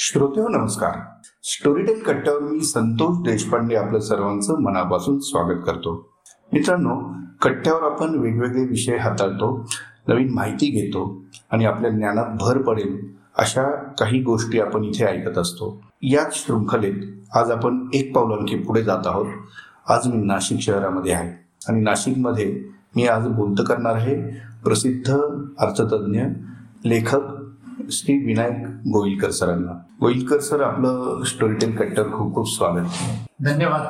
श्रोते हो नमस्कार. स्टोरीटेल कट्ट्यावर मी संतोष देशपांडे आपलं सर्वांचं मनापासून स्वागत करतो. मित्रांनो कट्ट्यावर आपण वेगवेगळे विषय हाताळतो नवीन माहिती घेतो आणि आपल्या ज्ञानात भर पडेल अशा काही गोष्टी आपण इथे ऐकत असतो. याच शृंखलेत आज आपण एक पाऊल आणखी पुढे जात आहोत. आज मी नाशिक शहरामध्ये आहे आणि नाशिकमध्ये मी आज बोलत करणार आहे प्रसिद्ध अर्थतज्ञ लेखक श्री विनायक गोविलकर सरांना. गोविलकर सर आपलं स्टोरीटेल कट्टर खूप खूप स्वागत. धन्यवाद.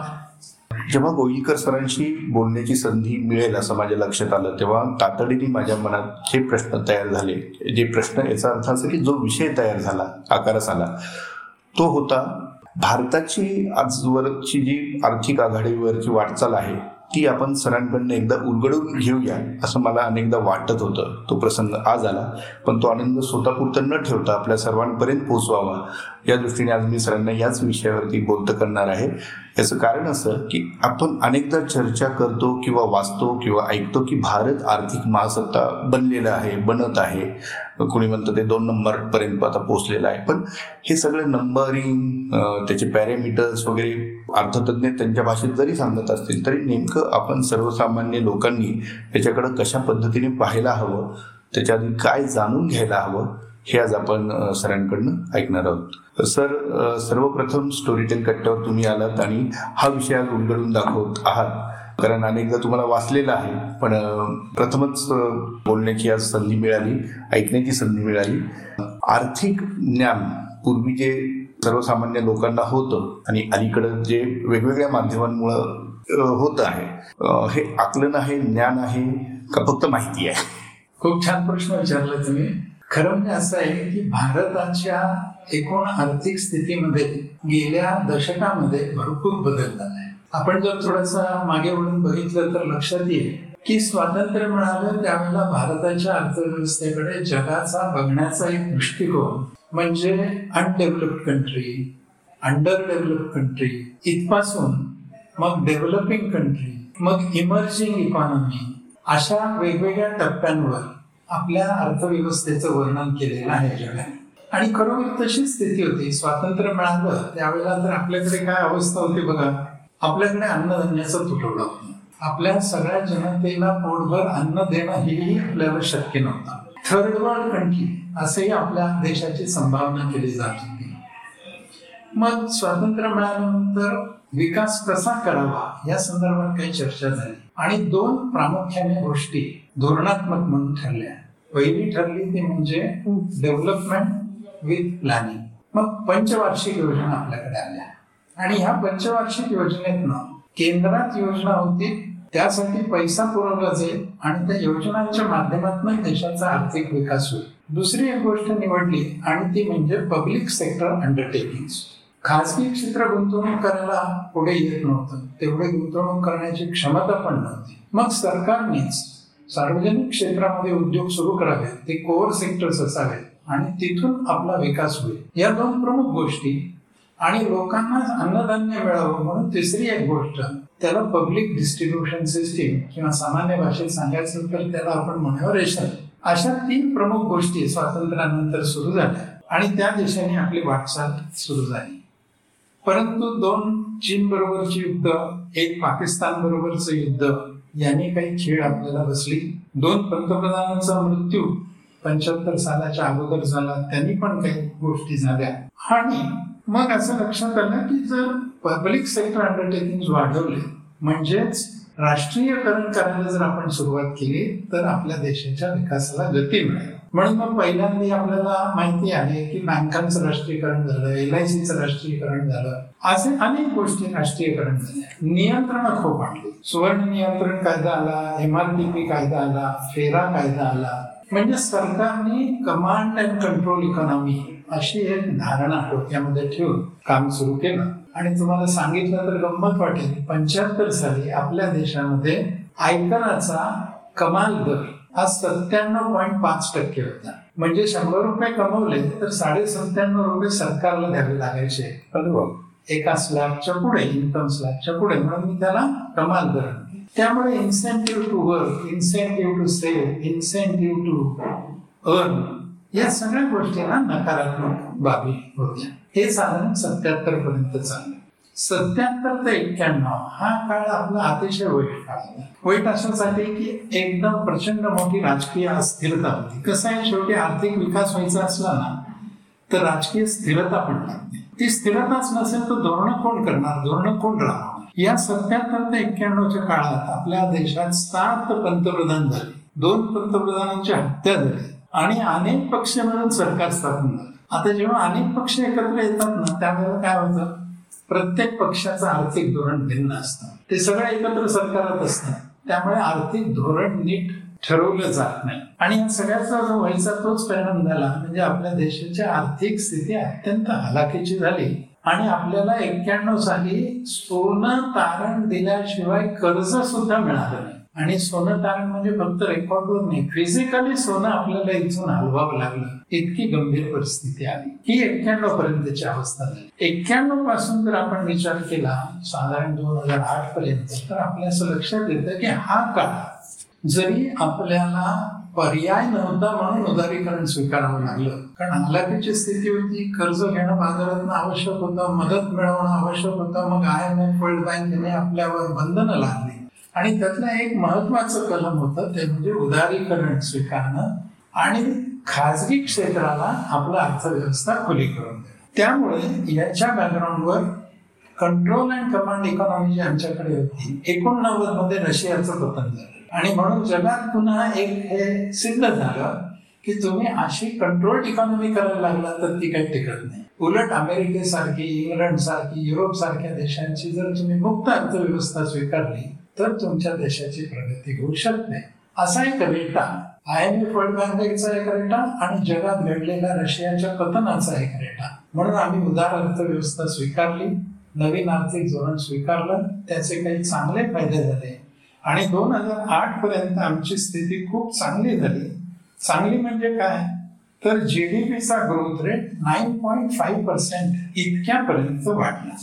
जेव्हा गोविलकर सरांशी बोलण्याची संधी मिळेल असं माझ्या लक्षात आलं तेव्हा तातडीने माझ्या मनात जे प्रश्न तयार झाले जे प्रश्न याचा अर्थ असा की जो विषय तयार झाला आकारास आला तो होता भारताची आजवरची जी आर्थिक आघाडीवरची वाटचाल आहे ती आपण सरांकडनं एकदा उलगडून घेऊया असं मला अनेकदा वाटत होतं. तो प्रसंग आज आला. पण तो आनंद स्वतःपुरतं न ठेवता आपल्या सर्वांपर्यंत पोहोचवावा. या दृष्टीने आज मी सरांना याच विषयावरती बोलतं करणार आहे. याचं कारण असं की आपण अनेकदा चर्चा करतो किंवा वाचतो किंवा ऐकतो की भारत आर्थिक महासत्ता बनलेला आहे बनत आहे. कोणी म्हणतं ते दोन नंबर पर्यंत आता पोचलेलं आहे. पण हे सगळं नंबरिंग त्याचे पॅरामीटर्स वगैरे अर्थतज्ञ त्यांच्या भाषेत जरी सांगत असतील तरी नेमकं आपण सर्वसामान्य लोकांनी त्याच्याकडं कशा पद्धतीने पाहायला हवं त्याच्या आधी काय जाणून घ्यायला हवं हे आज आपण सरांकडनं ऐकणार आहोत. सर सर्वप्रथम सर्वप्रथम स्टोरीटेल कट्ट्यावर तुम्ही आलात आणि हा विषय आज उलगडून दाखवत आहात. कारण अनेकदा तुम्हाला वाचलेला आहे पण प्रथमच बोलण्याची आज संधी मिळाली ऐकण्याची संधी मिळाली. आर्थिक ज्ञान पूर्वी जे सर्वसामान्य लोकांना होतं आणि अलीकडं जे वेगवेगळ्या माध्यमांमुळं होत आहे हे आकलन आहे ज्ञान आहे का फक्त माहिती आहे? खूप छान प्रश्न विचारला तुम्ही. खरं म्हणजे असं आहे की भारताच्या एकूण आर्थिक स्थितीमध्ये गेल्या दशकामध्ये भरपूर बदल झाला आहे आपण जर थोडासा मागे वळून बघितलं तर लक्षात येईल की स्वातंत्र्य मिळालं त्यावेळेला भारताच्या अर्थव्यवस्थेकडे जगाचा बघण्याचा एक दृष्टिकोन म्हणजे undeveloped country under develop country इथपासून मग डेव्हलपिंग कंट्री मग इमर्जिंग इकॉनॉमी अशा वेगवेगळ्या टप्प्यांवर आपल्या अर्थव्यवस्थेचं वर्णन केलेलं आहे आणि खरोखर तशी स्थिती होती. स्वातंत्र्य मिळालं त्यावेळेला तर आपल्याकडे काय अवस्था होती बघा? आपल्याकडे अन्नधान्याचा तुटवडा होता. आपल्या सगळ्या जनतेला पोटभर अन्न देणं हेही आपल्याला शक्य नव्हतं. थर्ड वर्ल्ड कंट्री असेही आपल्या देशाची संभावना केली जात होती. मग स्वातंत्र्य मिळाल्यानंतर विकास कसा करावा? या संदर्भात काही चर्चा झाली. आणि दोन प्रामुख्याने गोष्टी धोरणात्मक म्हणून ठरल्या पहिली ठरली ती म्हणजे डेव्हलपमेंट विथ प्लॅनिंग मग पंचवार्षिक योजना आपल्याकडे आल्या. आणि ह्या पंचवार्षिक योजनेतनं केंद्रात योजना होती त्यासाठी पैसा पुरवला जाईल आणि त्या योजनांच्या माध्यमातून देशाचा आर्थिक विकास होईल. दुसरी एक गोष्ट निवडली आणि ती म्हणजे पब्लिक सेक्टर अंडरटेकिंग खाजगी क्षेत्र गुंतवणूक करायला पुढे येत नव्हतं. तेवढे गुंतवणूक करण्याची क्षमता पण नव्हती. मग सरकारनेच सार्वजनिक क्षेत्रामध्ये उद्योग सुरू करावेत ते कोअर सेक्टर्स असावेत आणि तिथून आपला विकास होईल. या दोन प्रमुख गोष्टी आणि लोकांना अन्नधान्य मिळावं म्हणून तिसरी एक गोष्ट त्याला पब्लिक डिस्ट्रीब्युशन सिस्टीम किंवा सामान्य भाषेत सांगायचं तर त्याला आपण म्हणूया रेशन. अशा तीन प्रमुख गोष्टी स्वातंत्र्यानंतर सुरू झाल्या आणि त्या दिशेने आपली वाटचाल सुरू झाली. परंतु दोन चीन बरोबरची युद्ध एक पाकिस्तान बरोबरचं युद्ध यांनी काही खेळ आपल्याला बसली. दोन पंतप्रधानांचा मृत्यू पंच्याहत्तर सालाच्या अगोदर झाला. त्यांनी पण काही गोष्टी झाल्या. आणि मग असं लक्षात आलं की जर पब्लिक सेक्टर अंडरटेकिंग वाढवले म्हणजेच राष्ट्रीयकरण करायला जर आपण सुरुवात केली तर आपल्या देशाच्या विकासाला गती मिळेल. म्हणून मग पहिल्यांदा आपल्याला माहिती आहे की बँकांचं राष्ट्रीयकरण झालं एल आय सीचं राष्ट्रीयकरण झालं असे अनेक गोष्टी राष्ट्रीयकरण झाल्या. नियंत्रण खूप आणली. सुवर्ण नियंत्रण कायदा आला एमआरटीपी कायदा आला फेरा कायदा आला. म्हणजे सरकारने कमांड अँड कंट्रोल इकॉनॉमी अशी एक धारणा डोक्यामध्ये ठेवून काम सुरू केलं. आणि तुम्हाला सांगितलं तर गंमत वाटेल पंच्याहत्तर साली आपल्या देशामध्ये आयकराचा कमाल दर हा सत्त्याण्णव पॉईंट पाच टक्के होता म्हणजे शंभर रुपये कमवले तर साडे सत्त्याण्णव रुपये सरकारला द्यावे लागायचे वा. एका स्लॅबच्या पुढे इन्कम स्लॅबच्या पुढे म्हणून मी त्याला कमाल म्हणते. त्यामुळे incentive to work incentive to save incentive to earn या सगळ्या गोष्टींना नकारात्मक बाबी होत्या हे साधारण सत्याहत्तर पर्यंत चाललं सत्याहत्तर ते एक्क्याण्णव. हा काळ आपला अतिशय वाईट काळ वाईट अशासाठी की एकदम प्रचंड मोठी राजकीय अस्थिरता होती. कसं आहे शेवटी आर्थिक विकास व्हायचा असला ना तर राजकीय स्थिरता पण लागते. ती स्थिरताच नसेल तर धोरणं कोण करणार? धोरणं कोण राहणार या सत्याहत्तर ते एक्क्याण्णवच्या काळात आपल्या देशात सात पंतप्रधान झाले. दोन पंतप्रधानांची हत्या झाली. आणि अनेक पक्ष मिळून सरकार स्थापन झालं. आता जेव्हा अनेक पक्ष एकत्र येतात ना त्यावेळेला काय होतं? प्रत्येक पक्षाचं आर्थिक धोरण भिन्न असतं. ते सगळे एकत्र सरकारात असतात त्यामुळे आर्थिक धोरण नीट ठरवलं जात नाही. आणि या सगळ्याचा जो व्हायचा तोच परिणाम झाला म्हणजे आपल्या देशाची आर्थिक स्थिती अत्यंत हलाखीची झाली आणि आपल्याला एक्क्याण्णव साली सोनं तारण दिल्याशिवाय कर्ज सुद्धा मिळालं नाही. आणि सोनं तारण म्हणजे फक्त रेकॉर्डवर नाही फिजिकली सोनं आपल्याला इथून हलवावं लागलं. इतकी गंभीर परिस्थिती आली. ही एक्क्याण्णव पर्यंतची अवस्था झाली. एक्क्याण्णवपासून जर आपण विचार केला साधारण दोन हजार आठ पर्यंत तर आपल्या असं लक्षात येतं की हा काळ जरी आपल्याला पर्याय नव्हता म्हणून उदारीकरण स्वीकारावं लागलं. कारण हलाखीची स्थिती होती कर्ज घेणं बाजारात आवश्यक होतं मदत मिळवणं आवश्यक होतं मग आय एम एफ वर्ल्ड बँकेने आपल्यावर बंधनं लादली. आणि त्यातलं एक महत्वाचं कलम होतं ते म्हणजे उदारीकरण स्वीकारणं आणि खाजगी क्षेत्राला आपला अर्थव्यवस्था खुली करून देणं. त्यामुळे याच्या बॅकग्राऊंडवर कंट्रोल अँड कमांड इकॉनॉमी जी आमच्याकडे होती एकोणनव्वदमध्ये रशियाचं पतन झालं. आणि म्हणून जगात पुन्हा एक हे सिद्ध झालं की तुम्ही अशी कंट्रोल्ड इकॉनॉमी करायला लागला तर ती काही टिकत नाही. उलट अमेरिकेसारखी इंग्लंड सारखी युरोप सारख्या देशांची जर तुम्ही मुक्त अर्थव्यवस्था स्वीकारली तर तुमच्या देशाची प्रगती होऊ शकते. असा एक रेटा आय एम एफ वर्ल्ड बँकेचा एक रेटा आणि जगात घडलेल्या रशियाच्या पतनाचा एक रेटा म्हणून आम्ही उदार अर्थव्यवस्था स्वीकारली नवीन आर्थिक धोरण स्वीकारलं त्याचे काही चांगले फायदे झाले. आणि दोन हजार आठ पर्यंत आमची स्थिती खूप चांगली झाली. चांगली म्हणजे काय? तर जी डी पीचा growth rate nine point five percent इतक्यापर्यंत वाढला.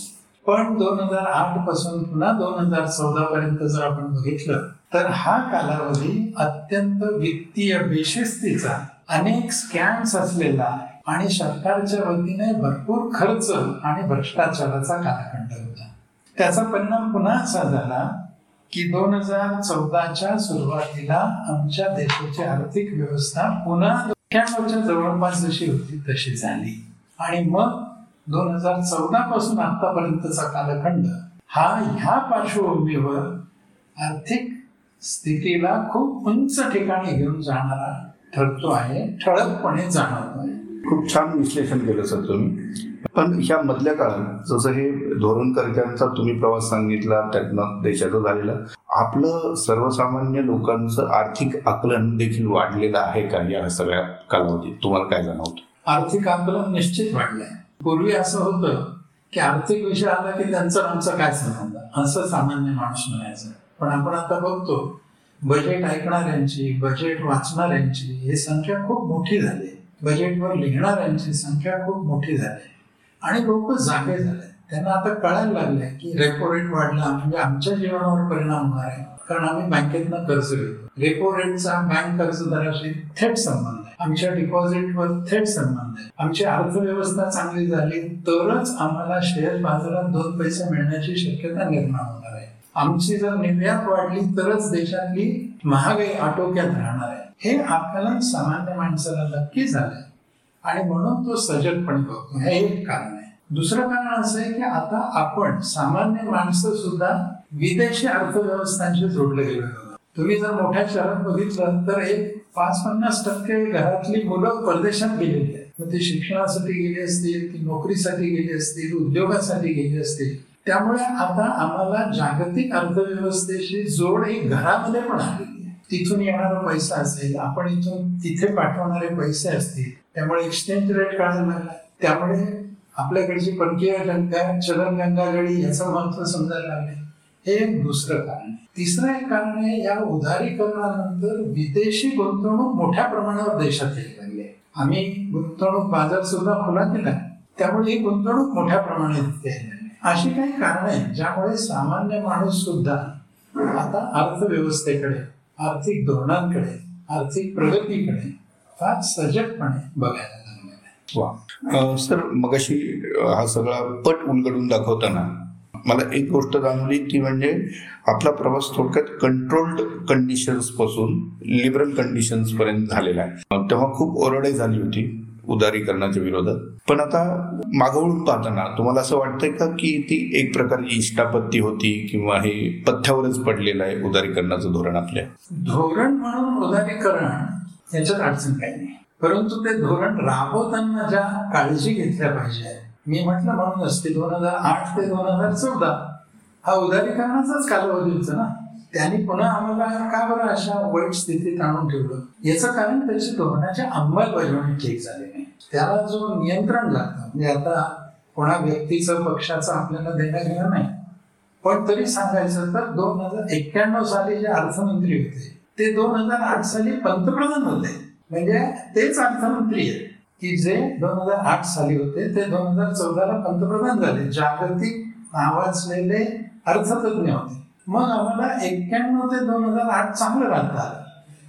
पण दोन हजार आठपासून पुन्हा दोन हजार चौदा पर्यंत जर आपण बघितलं तर हा कालावधी अत्यंत वित्तीय बेशिस्तीचा अनेक स्कॅम्स असलेला आणि सरकारच्या वतीने भरपूर खर्च आणि भ्रष्टाचाराचा कालखंड होता. त्याचा परिणाम पुन्हा असा झाला की दोन हजार चौदाच्या सुरुवातीला आमच्या देशाची आर्थिक व्यवस्था पुन्हा जवळपास जशी होती तशी झाली. आणि मग दोन हजार चौदा पासून आतापर्यंतचा कालखंड हा ह्या पार्श्वभूमीवर आर्थिक स्थितीला खूप उंच ठिकाणी घेऊन जाणारा ठरतो आहे ठळकपणे जाणवतो आहे. खूप छान विश्लेषण केलं सर तुम्ही. पण ह्या मधल्या काळात जसं हे धोरणकर्त्यांचा तुम्ही प्रवास सांगितला त्यातनं देशाचं झालेलं आपलं सर्वसामान्य लोकांचं आर्थिक आकलन देखील वाढलेलं आहे का या सगळ्या कालावधीत? तुम्हाला काय जाणवतं? आर्थिक आकलन निश्चित वाढलंय. पूर्वी असं होतं की आर्थिक विषय आला की त्यांचा आमचा काय संबंध? असं सामान्य माणूस म्हणायचं. पण आपण आता बघतो बजेट ऐकणाऱ्यांची बजेट वाचणाऱ्यांची ही संख्या खूप मोठी झाली. बजेटवर लिहिणाऱ्यांची संख्या खूप मोठी झाली. आणि लोक जागे झाले. त्यांना आता कळायला लागले की रेपो रेट वाढला म्हणजे आमच्या जीवनावर परिणाम होणार आहे. कारण आम्ही बँकेतनं कर्ज घेतो. रेपो रेटचा बँक कर्जदाराशी थेट संबंध आहे आमच्या डिपॉझिटवर थेट संबंध आहे. आमची अर्थव्यवस्था चांगली झाली तरच आम्हाला शेअर बाजारात दोन पैसे मिळण्याची शक्यता निर्माण होणार आहे. आमची जर निर्यात वाढली तरच देशातली महागाई आटोक्यात राहणार आहे. हे आकलन सामान्य माणसाला नक्की झालंय. आणि म्हणून तो सजगपणे बघतो. हे एक कारण आहे. दुसरं कारण असं आहे की आता आपण सामान्य माणसं सुद्धा विदेशी अर्थव्यवस्थांशी जोडले गेलो आहोत. तुम्ही जर मोठ्या शहरात बघितलं तर एक पाच पन्नास टक्के घरातली मुलं परदेशात गेलेली आहेत. मग ते शिक्षणासाठी गेली असतील ती नोकरीसाठी गेली असतील उद्योगासाठी गेली असतील. त्यामुळे आता आम्हाला जागतिक अर्थव्यवस्थेशी जोड ही घरामध्ये पण आलेली आहे. तिथून येणारा पैसा असेल आपण इथून तिथे पाठवणारे पैसे असतील त्यामुळे एक्सचेंज रेट काढायला लागला त्यामुळे आपल्याकडची परकीय गंगा चलन गंगागडी याचं महत्त्व समजायला लागले. हे एक दुसरं कारण. तिसरं एक कारण आहे या उदारीकरणानंतर विदेशी गुंतवणूक मोठ्या प्रमाणावर देशात यायला लागली आहे. आम्ही गुंतवणूक बाजार सुद्धा खुला केला त्यामुळे ही गुंतवणूक मोठ्या प्रमाणात यायला अशी काही कारण आहेत ज्यामुळे सामान्य माणूस सुद्धा आता अर्थव्यवस्थेकडे आर्थिक धोरणांकडे आर्थिक प्रगतीकडे फार सजगपणे बघायला लागलेला आहे. वा. सर मगाशी हा सगळा पट उलगडून दाखवताना मला एक गोष्ट जाणवली ती म्हणजे आपला प्रवास थोडक्यात कंट्रोल्ड कंडिशन्सपासून लिबरल कंडिशन्स पर्यंत झालेला आहे. तेव्हा खूप ओरडे झाली होती उदारीकरणाच्या विरोधात. पण आता मागवळून पाहताना तुम्हाला असं वाटतंय का की ती एक प्रकारची इष्टापत्ती होती किंवा हे पथ्यावरच पडलेलं आहे उदारीकरणाचं धोरण आपल्या? धोरण म्हणून उदारीकरण याच्यात अडचण काही नाही. परंतु ते धोरण राबवताना ज्या काळजी घेतल्या पाहिजे मी म्हटलं म्हणूनच की दोन हजार आठ ते दोन हजार चौदा. हा उदारीकरणाचाच कालावधी होता ना. त्यांनी पुन्हा आम्हाला का बरं अशा वाईट स्थितीत आणून ठेवलं? याचं कारण त्याची धोरणाची अंमलबजावणी ठीक झाली नाही. त्याला जो नियंत्रण लागतं म्हणजे आता कोणा व्यक्तीचं पक्षाचं आपल्याला देणं घेणं नाही. पण तरी सांगायचं तर दोन हजार एक्क्याण्णव साली जे अर्थमंत्री होते ते दोन हजार आठ साली पंतप्रधान होते. म्हणजे तेच अर्थमंत्री आहेत. की जे दोन हजार आठ साली होते ते दोन हजार चौदाला पंतप्रधान झाले. जागतिक नावाजलेले अर्थतज्ञ होते. मग आम्हाला एक्क्याण्णव ते दोन हजार आठ चांगलं राहता आलं.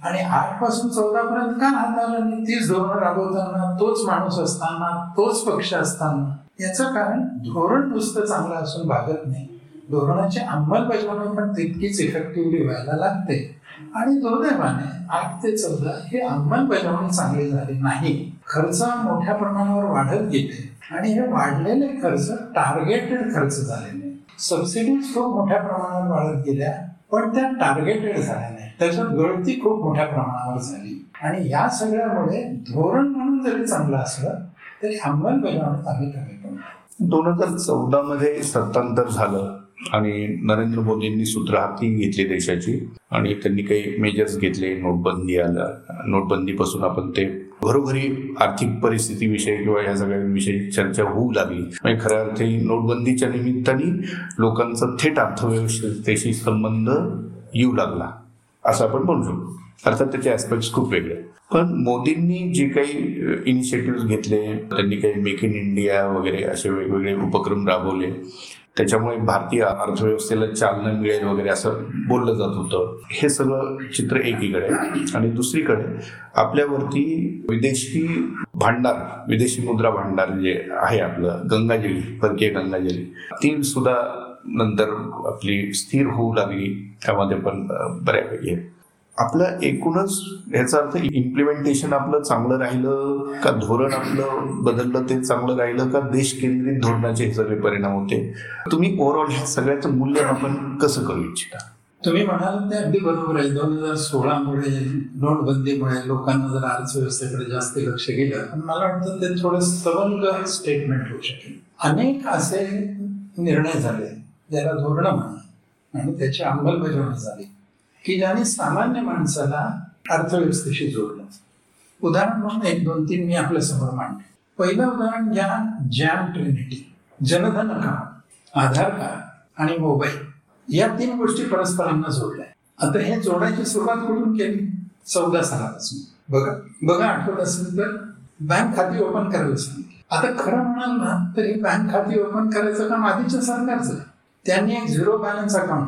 आणि आठपासून चौदा पर्यंत का राहता आलं नाही? तीच धोरण राबवताना तोच माणूस असताना तोच पक्ष असताना. याचं कारण धोरण नुसतं चांगलं असून भागत नाही. धोरणाची अंमलबजावणी पण तितकीच इफेक्टिव्हली व्हायला लागते. आणि दुर्दैवाने आठ ते चौदा हे अंमलबजावणी चांगली झाली नाही. खर्च मोठ्या प्रमाणावर वाढत गेले आणि हे वाढलेले खर्च टार्गेटेड खर्च झालेले. सबसिडीज खूप मोठ्या प्रमाणावर वाढत गेल्या पण त्या टार्गेटेड झाल्या नाही. त्याच्यात गळती खूप मोठ्या प्रमाणावर झाली. आणि या सगळ्यामुळे धोरण म्हणून जरी चांगलं असलं तरी अंमलबजावणीत आम्ही कमी दोन हजार चौदा मध्ये सत्तांतर झालं. आणि नरेंद्र मोदींनी सूत्र हाती घेतली देशाची. आणि त्यांनी काही मेजर्स घेतले नोटबंदी आलं नोटबंदीपासून आपण ते घरोघरी आर्थिक परिस्थितीविषयी किंवा या सगळ्यांविषयी चर्चा होऊ लागली. म्हणजे खऱ्या अर्थी नोटबंदीच्या निमित्ताने लोकांचा थेट अर्थव्यवस्थेशी संबंध येऊ लागला असं आपण म्हणू शकतो. अर्थात त्याचे ऍस्पेक्ट खूप वेगळे आहेत. पण मोदींनी जे काही इनिशिएटिव्ह घेतले त्यांनी काही मेक इन इंडिया वगैरे असे वेगवेगळे उपक्रम राबवले त्याच्यामुळे भारतीय अर्थव्यवस्थेला चालना मिळेल वगैरे असं बोललं जात होतं. हे सगळं चित्र एकीकडे आणि दुसरीकडे आपल्यावरती विदेशी भांडार विदेशी मुद्रा भांडार जे आहे आपलं गंगाजली परकीय गंगाजली ती सुद्धा नंतर आपली स्थिर होऊ लागली त्यामध्ये पण बऱ्यापैकी. आपलं एकूणच याचा अर्थ इम्प्लिमेंटेशन आपलं चांगलं राहिलं का धोरण आपलं बदललं ते चांगलं राहिलं का देश केंद्रित धोरणाचे सगळे परिणाम होते? तुम्ही ओव्हरऑल ह्या सगळ्याचं आपण कसं करू इच्छिता? तुम्ही म्हणाल ते अगदी बरोबर आहे. दोन हजार सोळामुळे नोटबंदीमुळे लोकांना जर अर्थव्यवस्थेकडे जास्त लक्ष गेलं. पण मला वाटतं ते थोडं सवंग स्टेटमेंट होऊ शकेल. अनेक असे निर्णय झाले ज्याला धोरणं म्हणा आणि त्याची अंमलबजावणी झाली. की ज्याने सामान्य माणसाला अर्थव्यवस्थेशी जोडलं. उदाहरण म्हणून एक दोन तीन मी आपल्यासमोर मांडले. पहिलं उदाहरण घ्या JAM trinity Jan Dhan card Aadhaar card आणि मोबाईल. या तीन गोष्टी परस्परांना जोडल्या. आता हे जोडायची सुरुवात कुठून केली? चौदा सालापासून. बघा बघा आठवत असेल तर बँक खाती ओपन करायला सांगितलं. आता खरं म्हणाल ना तर बँक खाती ओपन करायचं काम आधीच्या सरकारचं. त्यांनी एक झिरो बॅलन्स अकाउंट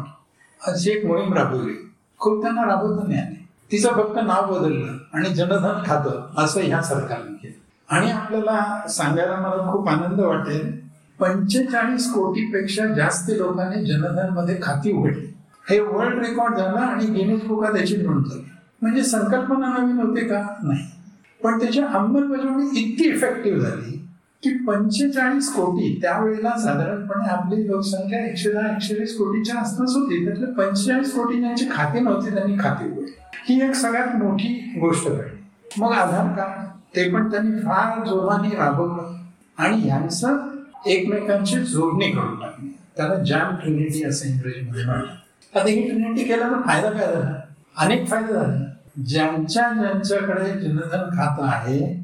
अशी एक मोहीम राबवली. खूप त्यांना राबवता नाही आले. तिचं फक्त नाव बदललं आणि जनधन खातं असं ह्या सरकारने केलं. आणि आपल्याला सांगायला मला खूप आनंद वाटेल पंचेचाळीस कोटीपेक्षा जास्त लोकांनी जनधनमध्ये खाती उघडली. हे वर्ल्ड रेकॉर्ड झालं आणि गिनीज बुका त्याची नोंद झाली. म्हणजे संकल्पना नवीन होते का? नाही. पण त्याची अंमलबजावणी इतकी इफेक्टिव्ह झाली की पंचेचाळीस कोटी त्यावेळेला साधारणपणे आपली लोकसंख्या एकशे दहा एकशे वीस कोटीच्या आसपास होती त्यातले पंचेचाळीस कोटी ज्यांचे खाते नव्हती त्यांनी खाते उघडले. ही एक सगळ्यात मोठी गोष्ट घडली. मग आधार कार्ड ते पण त्यांनी फार जोराने राबवलं. आणि यांचं एकमेकांची जोडणी करून टाकली. त्याला जॅम ट्रिनिटी असं इंग्रजीमध्ये म्हणतात. आता ही ट्रिनिटी केल्याचा फायदा काय झाला? अनेक फायदे झाले. ज्यांच्या ज्यांच्याकडे जनधन खातं आहे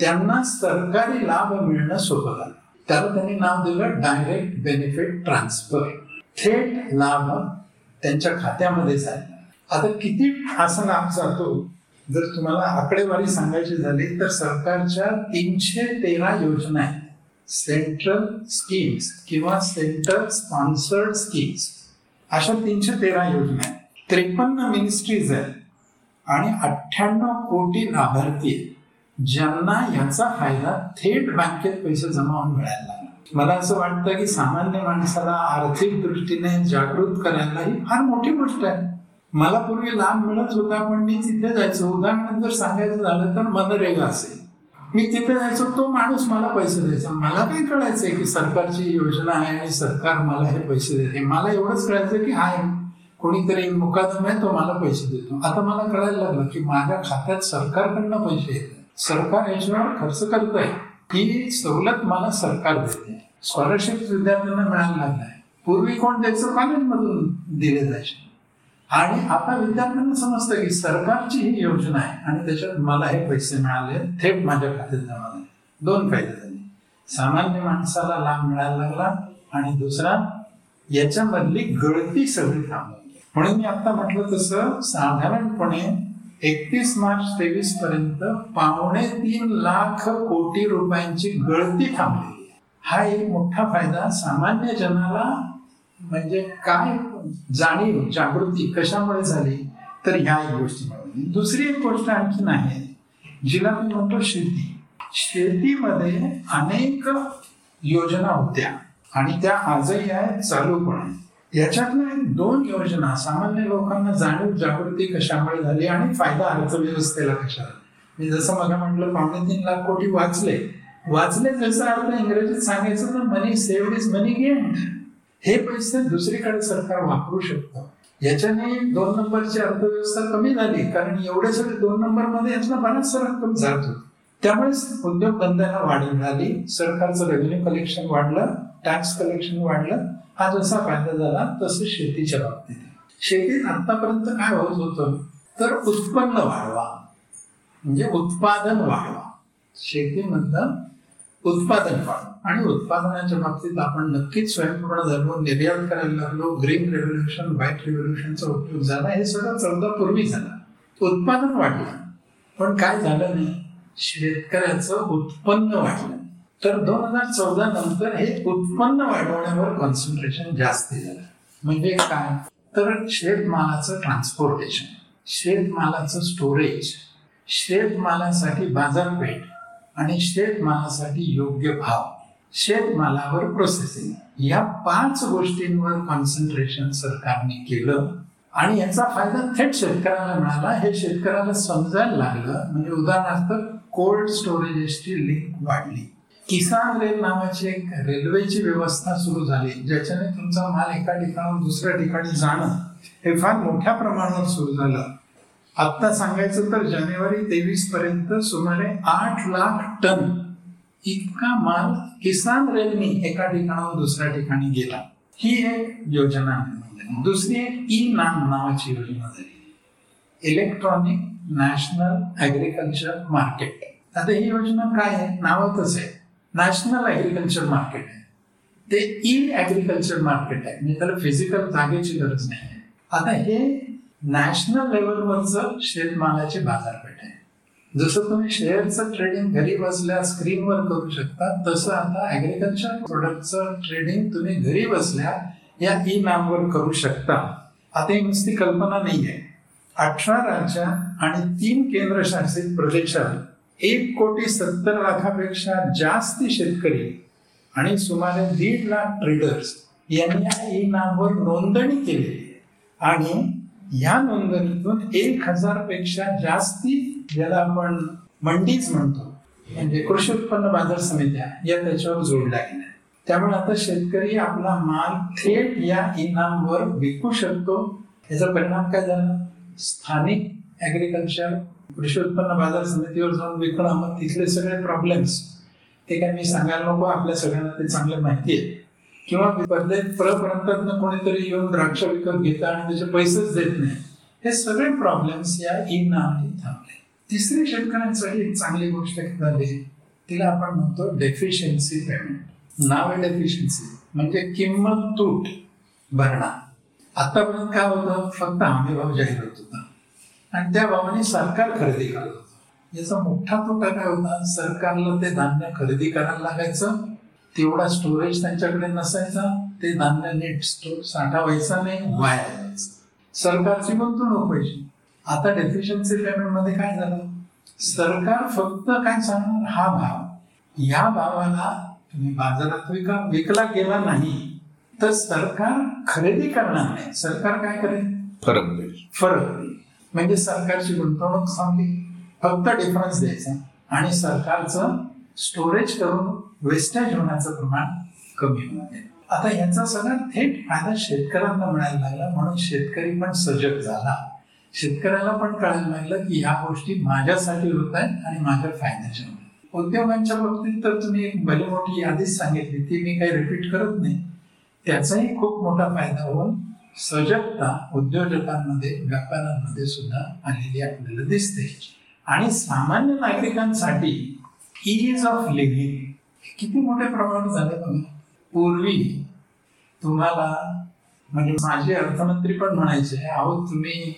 त्यांना सरकारी लाभ मिळणं सोपं झालं त्याला त्यांनी नाव दिलं डायरेक्ट बेनिफिट ट्रान्सफर थेट लाभ त्यांच्या खात्यामध्ये जायला आता किती असा लाभ जातो? जर तुम्हाला आकडेवारी सांगायची झाली तर सरकारच्या तीनशे तेरा योजना आहेत. सेंट्रल स्कीम्स किंवा सेंट्रल स्पॉन्सर्ड स्कीम्स अशा तीनशे तेरा योजना आहेत. त्रेपन्न मिनिस्ट्रीज आहेत. आणि अठ्ठ्याण्णव कोटी लाभार्थी आहेत. ज्यांना याचा फायदा थेट बँकेत पैसे जमा होऊन मिळायला लागला. मला असं वाटतं की सामान्य माणसाला आर्थिक दृष्टीने जागृत करायला ही फार मोठी गोष्ट आहे. मला पूर्वी लाभ मिळत होता पण मी तिथे जायचो. उदाहरण जर सांगायचं झालं तर मनरेगा असेल. मी तिथे जायचो तो माणूस मला पैसे द्यायचा. मला काय कळायचंय की सरकारची योजना आहे आणि सरकार मला हे पैसे देते. मला एवढंच कळायचं की आहे. कोणीतरी मुकादम आहे तो मला पैसे देतो. आता मला कळायला लागलं की माझ्या खात्यात सरकारकडनं पैसे येतात. सरकार याच्यावर खर्च करत आहे. ही सवलत मला सरकार देते. स्कॉलरशिप विद्यार्थ्यांना मिळायला लागलाय. पूर्वी कोण द्यायचं? कॉलेजमधून दिले जायचे. आणि आता विद्यार्थ्यांना समजतं की सरकारची ही योजना आहे आणि त्याच्यात मला हे पैसे मिळाले थेट माझ्या खात्यात जमा झाले. दोन फायदे झाले. सामान्य माणसाला लाभ मिळायला लागला आणि दुसरा याच्यामधली गळती सगळी थांबवली. म्हणून मी आता म्हटलं तसं साधारणपणे एकतीस मार्च तेवीस पर्यंत पावणे तीन लाख कोटी रुपयांची गळती थांबलेली हा एक मोठा फायदा सामान्य जनाला म्हणजे काय जाणीव जागृती कशामुळे झाली? तर ह्या एक गोष्टीमुळे. दुसरी एक गोष्ट आणखी आहे. जिला मी म्हणतो शेती. शेतीमध्ये अनेक योजना होत्या आणि त्या आजही आहेत चालू पण आहेत. याच्यातल्या दोन योजना सामान्य लोकांना जाणीव जागृती कशामुळे झाली आणि फायदा अर्थव्यवस्थेला कशा मी जसं मला म्हटलं पावणे तीन लाख कोटी वाचले. वाचले जसं अर्थ इंग्रजीत सांगायचं तर money saved is money gained हे पैसे दुसरीकडे सरकार वापरू शकतं. याच्याने दोन नंबरची अर्थव्यवस्था कमी झाली कारण एवढे सगळे दोन नंबरमध्ये यातला बराचसा रक्कम जात होती. त्यामुळेच उद्योगधंद्यांना वाढ मिळाली सरकारचं रेव्हेन्यू कलेक्शन वाढलं टॅक्स कलेक्शन वाढलं हा जसा फायदा झाला तसं शेतीच्या बाबतीत. शेतीत आतापर्यंत काय होत होतं? तर उत्पन्न वाढवा. म्हणजे उत्पादन वाढवा. शेतीमधलं उत्पादन वाढवा. आणि उत्पादनाच्या बाबतीत आपण नक्कीच स्वयंपूर्ण झालो निर्यात करायला लागलो. ग्रीन रेव्होल्युशन व्हाईट रेव्होल्युशनचा उपयोग झाला. हे सगळं चौदा पूर्वी झालं. उत्पादन वाढलं. पण काय झालं नाही? शेतकऱ्याचं उत्पन्न वाढलं. तर दोन हजार चौदा नंतर हे उत्पन्न वाढवण्यावर कॉन्सन्ट्रेशन जास्त झालं. म्हणजे काय? तर शेतमालाचं ट्रान्सपोर्टेशन शेतमालाचं स्टोरेज शेतमालासाठी बाजारपेठ आणि शेतमालासाठी योग्य भाव शेतमालावर प्रोसेसिंग या पाच गोष्टींवर कॉन्सन्ट्रेशन सरकारने केलं आणि याचा फायदा थेट शेतकऱ्याला मिळाला. हे शेतकऱ्याला समजायला लागलं. म्हणजे उदाहरणार्थ कोल्ड स्टोरेजेसची लिंक वाढली. किसान रेल नावाची एक रेल्वेची व्यवस्था सुरू झाली ज्याच्याने तुमचा माल एका ठिकाणाहून दुसऱ्या ठिकाणी जाणं हे फार मोठ्या प्रमाणावर सुरू झालं. आत्ता सांगायचं तर जानेवारी तेवीस पर्यंत सुमारे आठ लाख टन इतका माल किसान रेलनी एका ठिकाणाहून दुसऱ्या ठिकाणी गेला. ही एक योजना दुसरी एक ई नाम नावाची योजना झाली इलेक्ट्रॉनिक नॅशनल ऍग्रिकल्चर मार्केट. आता ही योजना काय आहे? नावातच आहे. नॅशनल ऍग्रिकल्चर मार्केट आहे ते इन ऍग्रिकल्चर मार्केट आहे म्हणजे त्याला फिजिकल जागेची गरज नाही आहे आता हे नॅशनल लेवलवरचं शेतमालाची बाजारपेठ आहे जसं तुम्ही शेअरचं ट्रेडिंग घरी बसल्या स्क्रीनवर करू शकता तसं आता ऍग्रिकल्चर प्रोडक्टचं ट्रेडिंग तुम्ही घरी बसल्या या ई नामवर करू शकता। आता ही नुसती कल्पना नाही आहे अठरा राज्य आणि तीन केंद्रशासित प्रदेशात एक कोटी सत्तर लाखापेक्षा जास्त शेतकरी आणि सुमारे दीड लाख ट्रेडर्स यांनी या ई नामवर नोंदणी केलेली आहे. आणि या नोंदणीतून एक हजारपेक्षा जास्ती ज्याला आपण मंडीच म्हणतो म्हणजे कृषी उत्पन्न बाजार समित्या या त्याच्यावर जोडल्या गेल्या त्यामुळे आता शेतकरी आपला माल थेट या इनामवर विकू शकतो. याचा परिणाम काय झाला? स्थानिक ऍग्रिकल्चर कृषी उत्पन्न बाजार समितीवर जाऊन विकणं मग तिथले सगळे प्रॉब्लेम्स ते काय मी सांगायला नको आपल्या सगळ्यांना ते चांगलं माहिती आहे. किंवा परदेश परप्रांतातनं कोणीतरी येऊन द्राक्ष विकत घेतं आणि त्याचे पैसेच देत नाही. हे सगळे प्रॉब्लेम्स या ई नावाने थांबले. तिसरी शेतकऱ्यांसाठी एक चांगली गोष्ट झाली. तिला आपण म्हणतो डेफिशियन्सी पेमेंट नाव आहे डेफिशियन्सी म्हणजे किंमत तूट भरणा. आतापर्यंत काय होतं? फक्त हमीभाव जाहीर होत होता. आणि त्या भावाने सरकार खरेदी करत याचा मोठा तोटा काय होता सरकारला ते धान्य खरेदी करायला लागायचं तेवढा स्टोरेज त्यांच्याकडे नसायचा ते धान्य नीट स्टोर साठा व्हायचा नाही वाया जायचं. सरकारची गुंतवणूक व्हायची आता डेफिशियन्सी पेमेंटमध्ये काय झालं? सरकार फक्त काय सांगणार? हा भाव. या भावाला तुम्ही बाजारात विका विकला गेला नाही तर सरकार खरेदी करणार नाही. सरकार काय करेल? फरक फरक. म्हणजे सरकारची गुंतवणूक चांगली फक्त डिफरन्स द्यायचा. आणि सरकारचं स्टोरेज करून वेस्टेज होण्याचं प्रमाण कमी होणार आहे. आता याचा सगळा थेट फायदा शेतकऱ्यांना मिळायला लागला. म्हणून शेतकरी पण सजग झाला. शेतकऱ्याला पण कळायला लागलं की ह्या गोष्टी माझ्यासाठी होत आहेत आणि माझ्या फायद्याच्या होत उद्योगांच्या बाबतीत तर तुम्ही एक भली मोठी यादीच सांगितली. ती मी काही रिपीट करत नाही. त्याचाही खूप मोठा फायदा होऊन सजगता उद्योजकांमध्ये व्यापाऱ्यांमध्ये सुद्धा आलेली आपल्याला दिसते. आणि सामान्य नागरिकांसाठी इज ऑफ लिव्हिंग किती मोठ्या प्रमाणात झाले बघा. पूर्वी तुम्हाला म्हणजे माझे अर्थमंत्री पण म्हणायचे अहो तुम्ही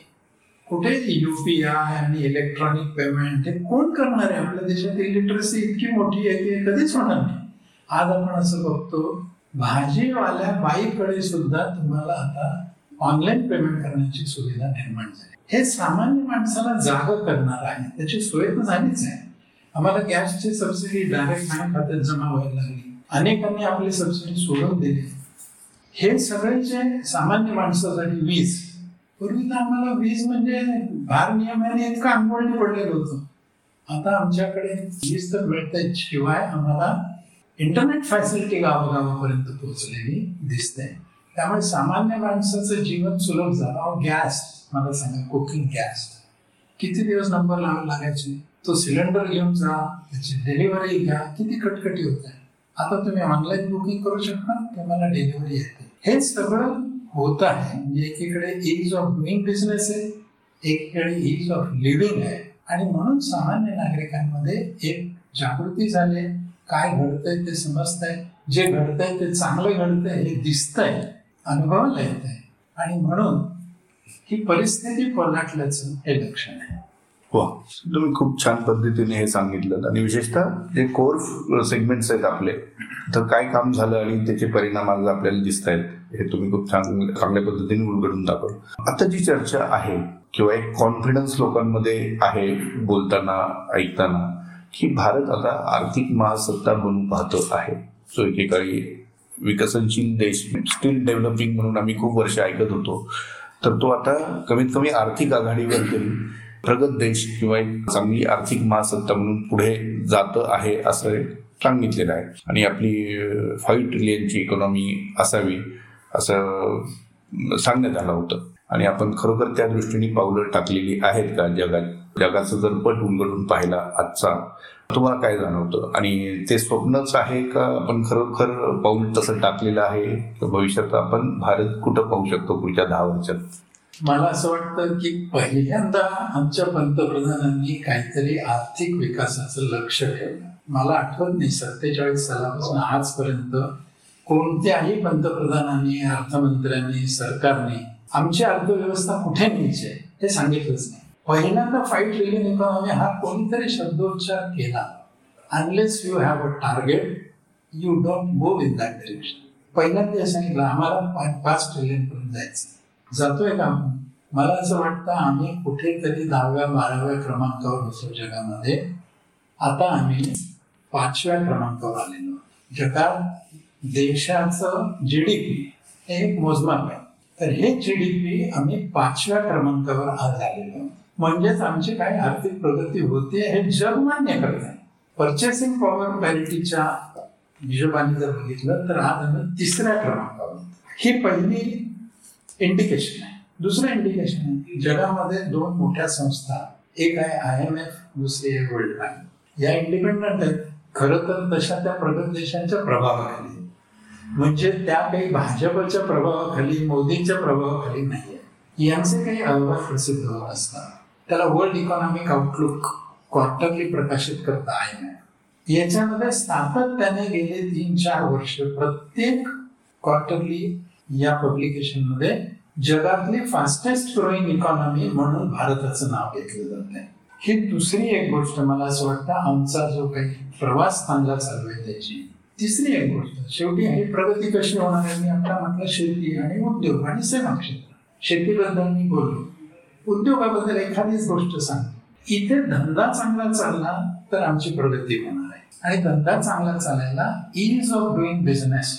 कुठे युपीआय आणि इलेक्ट्रॉनिक पेमेंट हे कोण करणार आहे? आपल्या देशात इलिटरसी इतकी मोठी आहे की कधीच होणार नाही. आज आपण असं बघतो भाजीवाल्या बाईकडे सुद्धा तुम्हाला आता ऑनलाईन पेमेंट करण्याची सुविधा निर्माण झाली. हे सामान्य माणसाला जाग करणार आहे. त्याची सोय तर झालीच आहे. आम्हाला गॅसची सबसिडी डायरेक्ट बँक खात्यात जमा व्हायला लागली. अनेकांनी आपली सबसिडी सोडून दिली. हे सगळे जे सामान्य माणसासाठी वीज पूर्वी तर आम्हाला वीज म्हणजे भार नियमाने इतकं अंगवळणी पडलेलं होतं. आता आमच्याकडे वीज तर मिळते शिवाय आम्हाला इंटरनेट फॅसिलिटी गावागावापर्यंत पोहोचलेली दिसते. त्यामुळे सामान्य माणसाचं जीवन सुलभ झालं. अहो गॅस मला सांगा कुकिंग गॅस किती दिवस नंबर लावायला लागायचे? तो सिलेंडर घेऊन जा त्याची डिलिव्हरी घ्या. किती कटकटी होत आहे? आता तुम्ही ऑनलाईन बुकिंग करू शकता तुम्हाला डिलिव्हरी येते. हे सगळं होत आहे. म्हणजे एकीकडे इज ऑफ डुईंग बिझनेस आहे एकीकडे इज ऑफ लिव्हिंग आहे. आणि म्हणून सामान्य नागरिकांमध्ये एक जागृती झाली काय घडतंय ते समजतंय? जे घडतंय ते चांगलं घडतंय हे दिसतंय अनुभवायला येत आहे आणि म्हणून ही परिस्थिती पलटल्याचं हे लक्षण आहे. वा तुम्ही खूप छान पद्धतीने हे सांगितलं. आणि विशेषतः जे कोर सेगमेंट्स आहेत आपले तर काय काम झालं आणि त्याचे परिणाम आज आपल्याला दिसत आहेत हे तुम्ही खूप चांगल्या चांगल्या पद्धतीने उलगडून दाखवलं. आता जी चर्चा आहे किंवा एक कॉन्फिडन्स लोकांमध्ये आहे बोलताना ऐकताना की भारत आता आर्थिक महासत्ता बनून पाहतो आहे. जो एकेकाळी विकसनशील देश स्टील डेव्हलपिंग म्हणून आम्ही खूप वर्ष ऐकत होतो. तर तो आता कमीत कमी आर्थिक आघाडीवर तरी प्रगत देश किंवा एक चांगली आर्थिक महासत्ता म्हणून पुढे जात आहे असं सांगितलेलं आहे. आणि आपली फाईव्ह ट्रिलियनची इकॉनॉमी असावी असं सांगण्यात आलं होतं. आणि आपण खरोखर त्या दृष्टीने पावलं टाकलेली आहेत का जगात? जगाचं जर पट उलगडून पाहिला आजचा तुम्हाला काय जाणवतं? आणि ते स्वप्नच आहे का आपण खरोखर पाऊल तसं टाकलेलं आहे? भविष्यात आपण भारत कुठं पाहू शकतो पुढच्या दहा वर्षात? मला असं वाटतं की पहिल्यांदा आमच्या पंतप्रधानांनी काहीतरी आर्थिक विकासाचं लक्ष ठेवलं. मला आठवत नाही सत्तेचाळीस सालापासून आजपर्यंत कोणत्याही पंतप्रधानांनी अर्थमंत्र्यांनी सरकारने आमची अर्थव्यवस्था कुठे न्यायची आहे हे सांगितलंच नाही. पहिल्यांदा फाईव्ह ट्रिलियन इकॉनॉमी हा कोणीतरी शब्दोच्चार केला. Unless you have a target you don't go in that direction पहिल्यांदा सांगितलं आम्हाला पा- पाच ट्रिलियन पर्यंत जायचं जातोय का मला असं वाटतं आम्ही कुठेतरी दहाव्या बाराव्या क्रमांकावर होतो जगामध्ये. आता आम्ही पाचव्या क्रमांकावर आलेलो जगात देशाचं पी हे एक मोजमाप आहे. तर हे जी डी पी आम्ही पाचव्या क्रमांकावर आज आलेलो आहोत. म्हणजेच आमची काय आर्थिक प्रगती होते हे जग मान्य करत आहे परचेसिंग पॉवर पॅरिटीच्या हिशोबाने जर बघितलं तर आज आम्ही तिसऱ्या क्रमांकावर ही पहिली इंडिकेशन आहे. दुसरं इंडिकेशन आहे जगामध्ये दोन मोठ्या संस्था एक आहे आय एम एफ दुसरी आहे वर्ल्ड बँक या इंडिपेंडंट आहेत. खरं तर तशा त्या प्रगत देशांच्या प्रभावाखाली. म्हणजे त्या काही भाजपच्या प्रभावाखाली मोदींच्या प्रभावाखाली नाहीये. यांचे काही अहवाल प्रसिद्ध असतात. त्याला वर्ल्ड इकॉनॉमिक आउटलुक क्वार्टरली प्रकाशित करता आहे. याच्यामध्ये सातत्याने गेले तीन चार वर्ष प्रत्येक क्वार्टरली या पब्लिकेशनमध्ये जगातली फास्टेस्ट ग्रोईंग इकॉनॉमी म्हणून भारताचं नाव घेतलं जात आहे ही दुसरी एक गोष्ट मला असं वाटतं आमचा जो काही प्रवास चांगला चालू आहे त्याची. तिसरी एक गोष्ट शेवटी ही प्रगती कशी होणार आहे मी आता म्हटलं शेती आणि उद्योग आणि सेवा क्षेत्र शेतीबद्दल मी बोललो. उद्योगाबद्दल एखादीच गोष्ट सांग. इथे धंदा चांगला चालला तर आमची प्रगती होणार आहे. आणि धंदा चांगला चालायला इज ऑफ डुईंग बिझनेस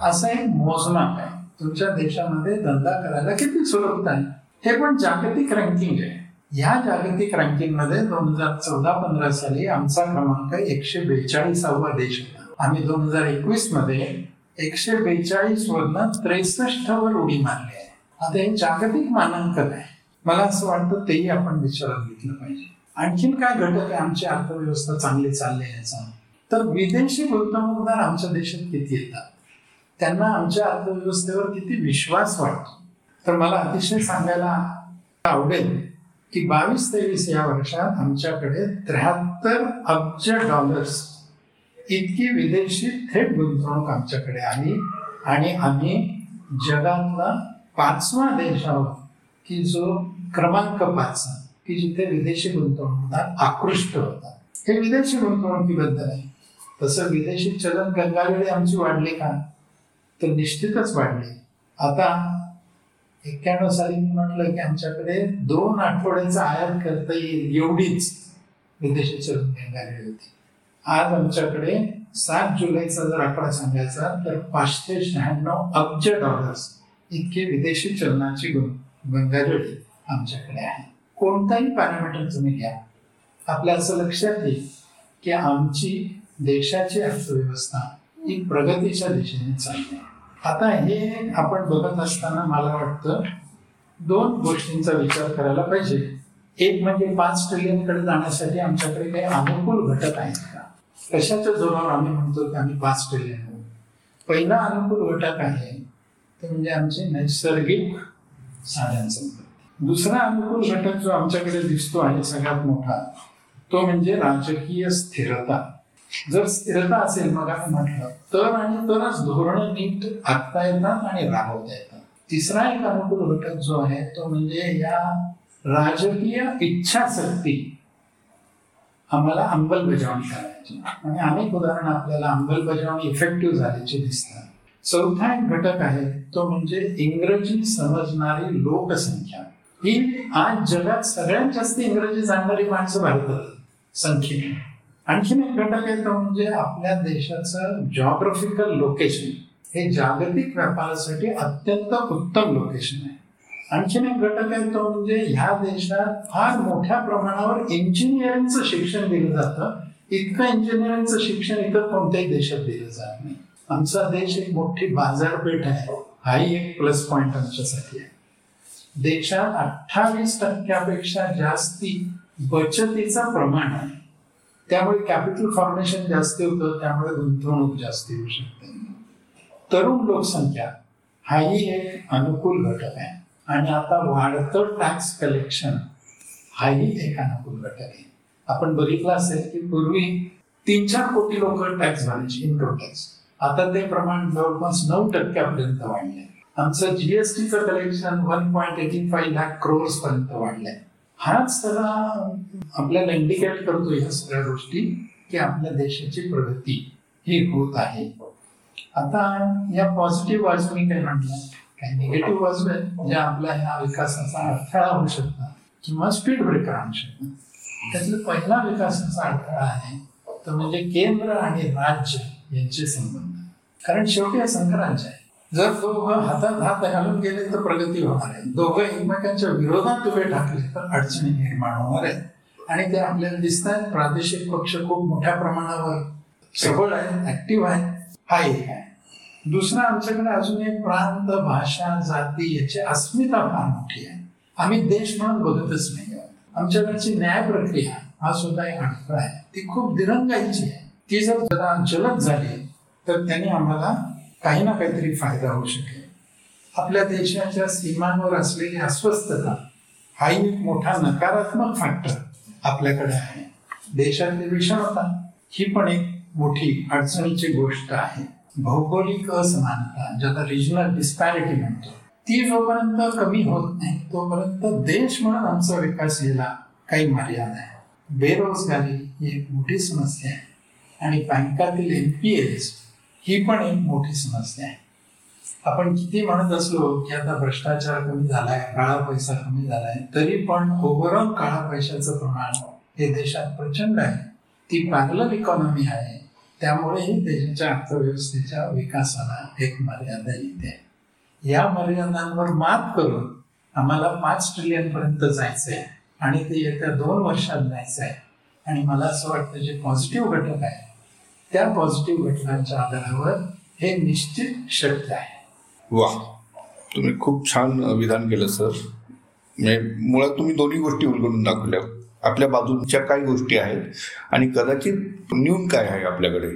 असा एक मोजमाप आहे. तुमच्या देशामध्ये धंदा करायला किती सुलभता आहे? हे पण जागतिक रँकिंग आहे. ह्या जागतिक रँकिंगमध्ये दोन हजार चौदा पंधरा साली आमचा क्रमांक एकशे बेचाळीसावा देश होता. आम्ही दोन हजार एकवीसमध्ये एकशे बेचाळीस वरनं त्रेसष्ट वर उडी मारली आहे. आता हे जागतिक मानांकन आहे. मला असं वाटतं तेही आपण विचारात घेतलं पाहिजे. आणखीन काय घटक आहे आमची अर्थव्यवस्था चांगली चालली आहे याचा? तर विदेशी गुंतवणूकदार आमच्या देशात किती येतात? त्यांना आमच्या अर्थव्यवस्थेवर किती विश्वास वाटतो तर मला अतिशय सांगायला आवडेल की बावीस तेवीस या वर्षात आमच्याकडे त्र्याहत्तर अब्ज डॉलर्स इतकी विदेशी थेट गुंतवणूक आमच्याकडे आली आणि आम्ही जगातला पाचवा देश आहोत की जो क्रमांक पाच की जिथे विदेशी गुंतवणूकदार आकृष्ट होतात. हे विदेशी गुंतवणुकीबद्दल आहे. तसं विदेशी चलन गंगावेळी आमची वाढली का? तर निश्चितच वाढले. आता एक्क्याण्णव साली मी म्हटलं की आमच्याकडे दोन आठवड्याचा आयात करता येईल एवढीच विदेशी चलन गंगावेळी होती. आज आमच्याकडे सात जुलैचा जर आकडा सांगायचा तर पाचशे शहाण्णव अब्ज डॉलर्स इतके विदेशी चलनाची गंगाजळी आमच्याकडे आहे. कोणताही पॅरामीटर तुम्ही घ्या. आपल्या असं लक्षात येईल की आमची देशाची अर्थव्यवस्था ही प्रगतीच्या दिशेने चालते आता हे आपण बघत असताना मला वाटतं दोन गोष्टींचा विचार करायला पाहिजे. एक म्हणजे पाच ट्रिलियनकडे जाण्यासाठी आमच्याकडे काही अनुकूल घटक आहेत का? कशाच्या जोरावर आम्ही म्हणतो की आम्ही पाच ट्रिलियन पहिला अनुकूल घटक आहे ते म्हणजे आमचे नैसर्गिक साधनसंपत्ती दुसरा अनुकूल घटक जो आमच्याकडे दिसतो आहे सगळ्यात मोठा तो म्हणजे राजकीय स्थिरता. जर स्थिरता असेल मग आम्ही म्हटलं तर आणि तरच धोरण नीट आखता येतात आणि राबवता येतात. तिसरा एक अनुकूल घटक जो आहे तो म्हणजे या राजकीय इच्छाशक्ती. आम्हाला अंमलबजावणी करायची. आणि अनेक उदाहरण आपल्याला अंमलबजावणी इफेक्टिव्ह झाल्याचे दिसतात. चौथा एक घटक आहे तो म्हणजे इंग्रजी समजणारी लोकसंख्या. ही आज जगात सगळ्यात जास्त इंग्रजी जाणणारी माणसं भारतात. संख्येने. आणखीन एक घटक आहे तो म्हणजे आपल्या देशाचं जॉग्राफिकल लोकेशन हे जागतिक व्यापारासाठी अत्यंत उत्तम लोकेशन आहे. आणखीन एक घटक आहे तो म्हणजे ह्या देशात फार मोठ्या प्रमाणावर इंजिनिअरिंगचं शिक्षण दिलं जातं. इतकं इंजिनिअरिंगचं शिक्षण इतर कोणत्याही देशात दिलं जात नाही. आमचा देश एक मोठी बाजारपेठ आहे. हाही एक प्लस पॉइंट आमच्यासाठी आहे. देशात अठ्ठावीस टक्क्यापेक्षा जास्ती बचतीचं प्रमाण आहे. त्यामुळे कॅपिटल फॉर्मेशन जास्त होतं त्यामुळे गुंतवणूक जास्त होऊ शकते. तरुण लोकसंख्या हाही एक अनुकूल घटक आहे. आणि आता वाढतं टॅक्स कलेक्शन हाही एक अनुकूल घटक आहे. आपण बघितलं असेल की पूर्वी तीन चार कोटी लोक टॅक्स भरायचे इन्कम टॅक्स आता ते प्रमाण जवळपास नऊ टक्क्यापर्यंत वाढले आमचं जीएसटीचं collection one point eighty five lakh crores पर्यंत वाढलंय. हाच त्याला आपल्याला इंडिकेट करतो या सगळ्या गोष्टी की आपल्या देशाची प्रगती ही होत आहे. आता या पॉझिटिव्ह बाजू मी काय म्हटलं काही निगेटिव्ह बाजू आहेत ज्या आपल्या ह्या विकासाचा अडथळा होऊ शकतात किंवा स्पीड ब्रेकर आणू शकतात. त्यातला पहिला विकासाचा अडथळा आहे तो म्हणजे केंद्र आणि राज्य यांचे संबंध. कारण शेवटी हा संघराज्य आहे. जर दोघं हातात हात घालून गेले तर प्रगती होणार आहे. दोघं एकमेकांच्या विरोधात उभे ठाकले तर अडचणी निर्माण होणार आहेत. आणि ते आपल्याला दिसत आहेत प्रादेशिक पक्ष खूप मोठ्या प्रमाणावर सबळ आहे ऍक्टिव्ह आहे. हा एक आहे. दुसरा आमच्याकडे अजून एक प्रांत भाषा जाती याची अस्मिता फार मोठी आहे. आम्ही देश म्हणून बघतच नाही आमच्याकडची न्याय प्रक्रिया हा सुद्धा एक अडथळा आहे. ती खूप दिरंगाईची आहे. ती जर जरा जलद झाली तर त्याने आम्हाला काही ना काहीतरी फायदा होऊ शकेल. आपल्या देशाच्या सीमांवर असलेली अस्वस्थता हाही एक मोठा नकारात्मक फॅक्टर आपल्याकडे आहे. देशातली विषमता ही पण एक मोठी अडचणीची गोष्ट आहे. भौगोलिक असमानता ज्याला रिजनल डिस्पॅरिटी म्हणतो ती जोपर्यंत कमी होत नाही तोपर्यंत देश म्हणून आमचा विकास यायला काही मर्यादा आहे बेरोजगारी ही एक मोठी समस्या आहे. आणि बँकातील एमपीएस ही पण एक मोठी समस्या आहे. आपण किती म्हणत असलो की आता भ्रष्टाचार कमी झालाय काळा पैसा कमी झालाय तरी पण ओव्हरऑल काळा पैशाचं प्रमाण हे देशात प्रचंड आहे. ती पॅरल इकॉनॉमी आहे. त्यामुळे देशाच्या अर्थव्यवस्थेच्या विकासाला एक मर्यादा येते. या मर्यादांवर मात करून आम्हाला पाच ट्रिलियन पर्यंत जायचं आहे आणि ते येत्या दोन वर्षात जायचं आहे आणि मला असं वाटतं जे पॉझिटिव्ह घटक आहे त्या पॉझिटिव्ह घटनांच्या आधारावर हे निश्चित शक्य आहे. वा. तुम्ही खूप छान विधान केलं सर. म्हणजे मुळात तुम्ही दोन्ही गोष्टी उलगडून दाखवल्या. आपल्या बाजूच्या काय गोष्टी आहेत आणि कदाचित न्यून काय आहे आपल्याकडे?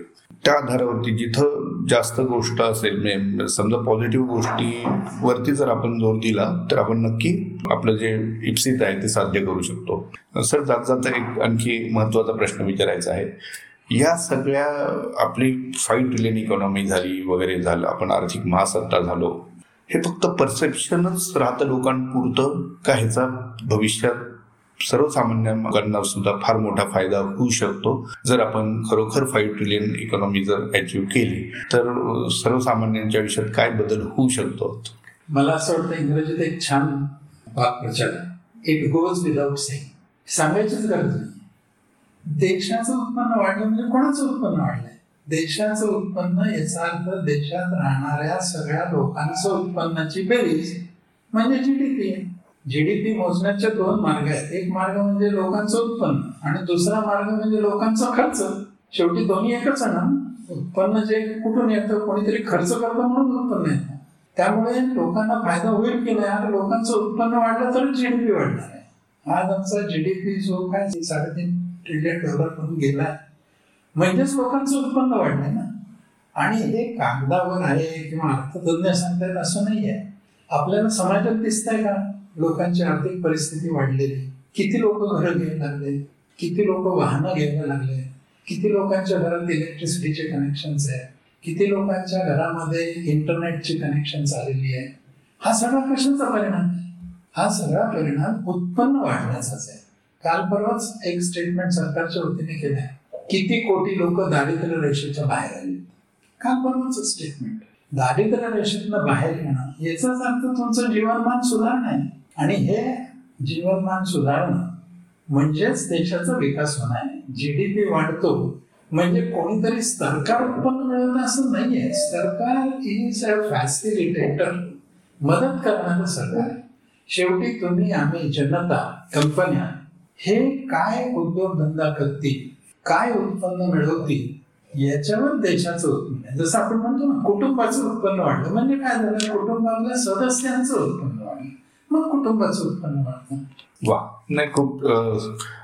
त्या आधारावरती जिथं जास्त गोष्ट असेल म्हणजे समजा पॉझिटिव्ह गोष्टीवरती जर आपण जोर दिला तर आपण नक्की आपलं जे इप्सित आहे ते साध्य करू शकतो. सर जात जाता एक आणखी महत्त्वाचा प्रश्न विचारायचा आहे. या सगळ्या आपली फाईव्ह ट्रिलियन इकॉनॉमी झाली वगैरे झालं आपण आर्थिक महासत्ता झालो हे फक्त परसेप्शनच राहतं लोकांपुरतं का ह्याचा भविष्यात सर्वसामान्य लोकांना सुद्धा फार मोठा फायदा होऊ शकतो. जर आपण खरोखर फाईव्ह ट्रिलियन इकॉनॉमी जर अचीव्ह केली तर सर्वसामान्यांच्या आयुष्यात काय बदल होऊ शकतो? मला असं वाटतं इंग्रजीत एक छान वाक्प्रचार इट गोज विदाउट सेंग सांगायचीच गरज नाही. देशाचं उत्पन्न वाढलं म्हणजे कोणाचं उत्पन्न वाढलंय? देशाचं उत्पन्न याचा अर्थ देशात राहणाऱ्या सगळ्या लोकांचं उत्पन्नाची बेरीज म्हणजे जीडीपी जीडीपी मोजण्याचे दोन मार्ग आहेत. एक मार्ग म्हणजे लोकांचं उत्पन्न आणि दुसरा मार्ग म्हणजे लोकांचा खर्च. शेवटी दोन्ही एकच आहे ना? उत्पन्न जे कुठून येतं कोणीतरी खर्च करतं म्हणून उत्पन्न येतं. त्यामुळे लोकांना फायदा होईल की नाही? आणि लोकांचं उत्पन्न वाढलं तर जीडीपी वाढणार आहे. आज आमचा जीडीपी जो काय साडेतीन ट्रिलियन डॉलर म्हणून गेला म्हणजेच लोकांचं उत्पन्न वाढलंय ना. आणि हे कागदावर आहे किंवा अर्थतज्ञ सांगतायत असं नाही आहे आपल्याला समाजात दिसतंय का? लोकांची आर्थिक परिस्थिती वाढलेली. किती लोक घरं घ्यायला लागले? किती लोक वाहनं घ्यायला लागले? किती लोकांच्या घरात इलेक्ट्रिसिटीचे कनेक्शन्स आहे किती लोकांच्या घरामध्ये इंटरनेटची कनेक्शन आलेली आहे? हा सगळा कशाचा परिणाम? आहे हा सगळा परिणाम उत्पन्न वाढण्याचाच आहे. काल परवाच एक स्टेटमेंट सरकारच्या वतीने केलं आहे. किती कोटी लोक दारिद्र्य रेषेच्या बाहेर आले? काल परवाच स्टेटमेंट दारिद्र्य रेषेतनं बाहेर येणं याचाच अर्थ तुमचं जीवनमान सुधारणं. आहे आणि हे जीवनमान सुधारणं म्हणजेच देशाचा विकास होणार आहे. जीडीपी वाढतो म्हणजे कोणीतरी सरकार उत्पन्न मिळवणं असं नाहीये. सरकार इज अ फॅसिलिटेटर मदत करणारं सरकार शेवटी तुम्ही आम्ही जनता कंपन्या हे काय उद्योगधंदा करतील? काय उत्पन्न मिळवतील? याच्यावर देशाचं उत्पन्न जसं आपण म्हणतो ना कुटुंबाचं उत्पन्न वाढलं. म्हणजे काय झालं? कुटुंबातल्या सदस्यांचं उत्पन्न वाढलं. मग कुटुंबाचं उत्पन्न वाढतं. वा. नाही खूप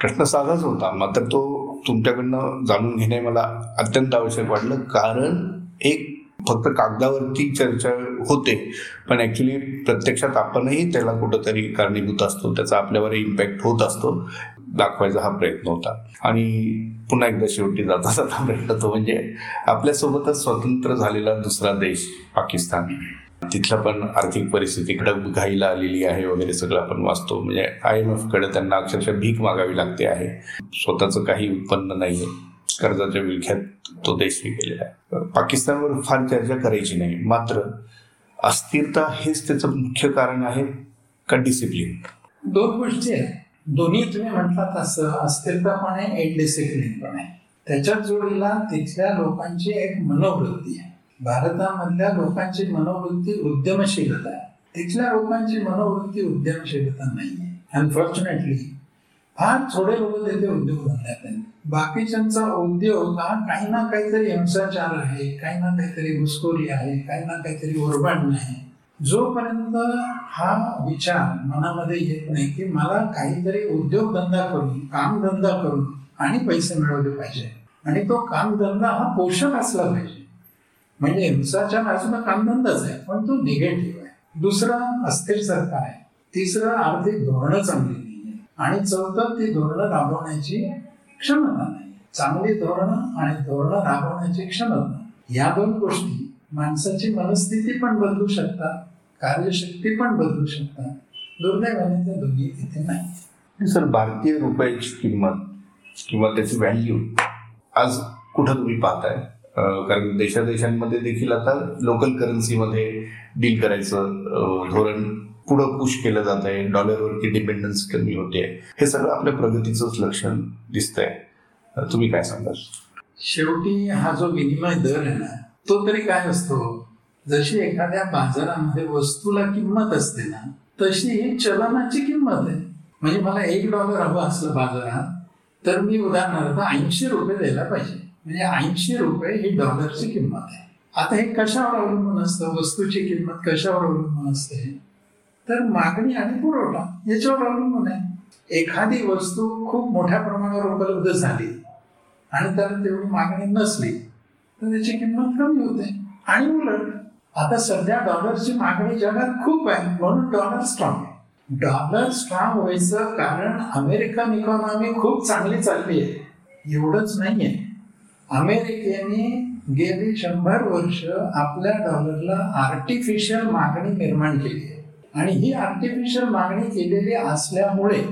प्रश्न साधाच होता. मात्र तो तुमच्याकडनं जाणून घेणे मला अत्यंत आवश्यक वाटलं. कारण एक फक्त कागदावरती चर्चा होते. पण ॲक्च्युली प्रत्यक्षात आपणही त्याला कुठंतरी कारणीभूत असतो. त्याचा आपल्यावर इम्पॅक्ट होत असतो. दाखवायचा हा प्रयत्न होता. आणि पुन्हा एकदा शेवटी जाता जाता प्रयत्न तो म्हणजे आपल्यासोबतच स्वतंत्र झालेला दुसरा देश पाकिस्तान. तिथलं पण आर्थिक परिस्थिती कडक घाईला आलेली आहे वगैरे सगळं आपण वाचतो. म्हणजे आय एम एफकडे त्यांना अक्षरशः भीक मागावी लागते आहे. स्वतःचं काही उत्पन्न नाहीये. कर्जाच्या विळख्यात तो देश गेलेला आहे. पाकिस्तानवर फार चर्चा करायची नाही. मात्र अस्थिरता हेच त्याचं मुख्य कारण आहे का डिसिप्लिन दोन गोष्टी आहेत. दोन्ही तुम्ही म्हटलात तसं अस्थिरता पण आहे इनडिसिप्लिन पण आहे. त्याच्यात जोडीला तिथल्या लोकांची एक मनोवृत्ती आहे. भारतामधल्या लोकांची मनोवृत्ती उद्यमशीलता आहे. तिथल्या लोकांची मनोवृत्ती उद्यमशीलता नाही अनफॉर्च्युनेटली फार थोडे लोक तिथे उद्योगधंद्यात आहेत. बाकीच्यांचा उद्योग हा काही ना काहीतरी हिंसाचार आहे काही ना काहीतरी घुसखोरी आहे काही ना काहीतरी ओरबाडणं आहे. जोपर्यंत हा विचार मनामध्ये येत नाही की मला काहीतरी उद्योगधंदा करून कामधंदा करून आणि पैसे मिळवले पाहिजे. आणि तो कामधंदा हा पोषक असला पाहिजे. म्हणजे हिंसाचार हा सुद्धा कामधंदाच आहे पण तो निगेटिव्ह आहे. दुसरा अस्थिर सरकार आहे. तिसरं आर्थिक धोरणं चांगली आणि चौथं ती धोरणं राबवण्याची क्षमता नाही. चांगली धोरणं आणि धोरणं राबवण्याची क्षमता या दोन गोष्टी माणसाची मनस्थिती पण बदलू शकतात कार्यशक्ती पण बदलू शकतात. दुर्दैवाने त्या दोन्ही तिथे नाही. सर भारतीय रुपयाची किंमत किंवा त्याची व्हॅल्यू आज कुठं तुम्ही पाहताय? अं, कारण देशादेशांमध्ये देखील आता लोकल करन्सीमध्ये डील करायचं धोरण पुढं पुश केलं जात आहे डॉलरवरती डिपेंडन्स कमी होते. हे सगळं आपल्या प्रगतीचंच लक्षण दिसतंय. तुम्ही काय सांगाल? शेवटी हा जो विनिमय दर आहे ना तो तरी काय असतो? जशी एखाद्या बाजारामध्ये वस्तूला किंमत असते ना तशी ही चलनाची किंमत आहे. म्हणजे मला एक डॉलर हवं असलं बाजारात तर मी उदाहरणार्थ ऐंशी रुपये द्यायला पाहिजे. म्हणजे ऐंशी रुपये ही डॉलरची किंमत आहे. आता हे कशावर अवलंबून असतं? वस्तूची किंमत कशावर अवलंबून असते? तर मागणी आणि पुरवठा याच्यावर अवलंबून आहे. एखादी वस्तू खूप मोठ्या प्रमाणावर उपलब्ध झाली आणि त्याला तेवढी मागणी नसली तर त्याची किंमत कमी होते. आणि उलट आता सध्या डॉलरची मागणी जगात खूप आहे म्हणून डॉलर स्ट्रॉंग आहे. डॉलर स्ट्रॉंग व्हायचं कारण अमेरिकन इकॉनॉमी खूप चांगली चालली आहे. एवढंच नाही आहे अमेरिकेने गेली शंभर वर्ष आपल्या डॉलरला आर्टिफिशियल मागणी निर्माण केली आहे. आणि ही आर्टिफिशियल मागणी केलेली असल्यामुळे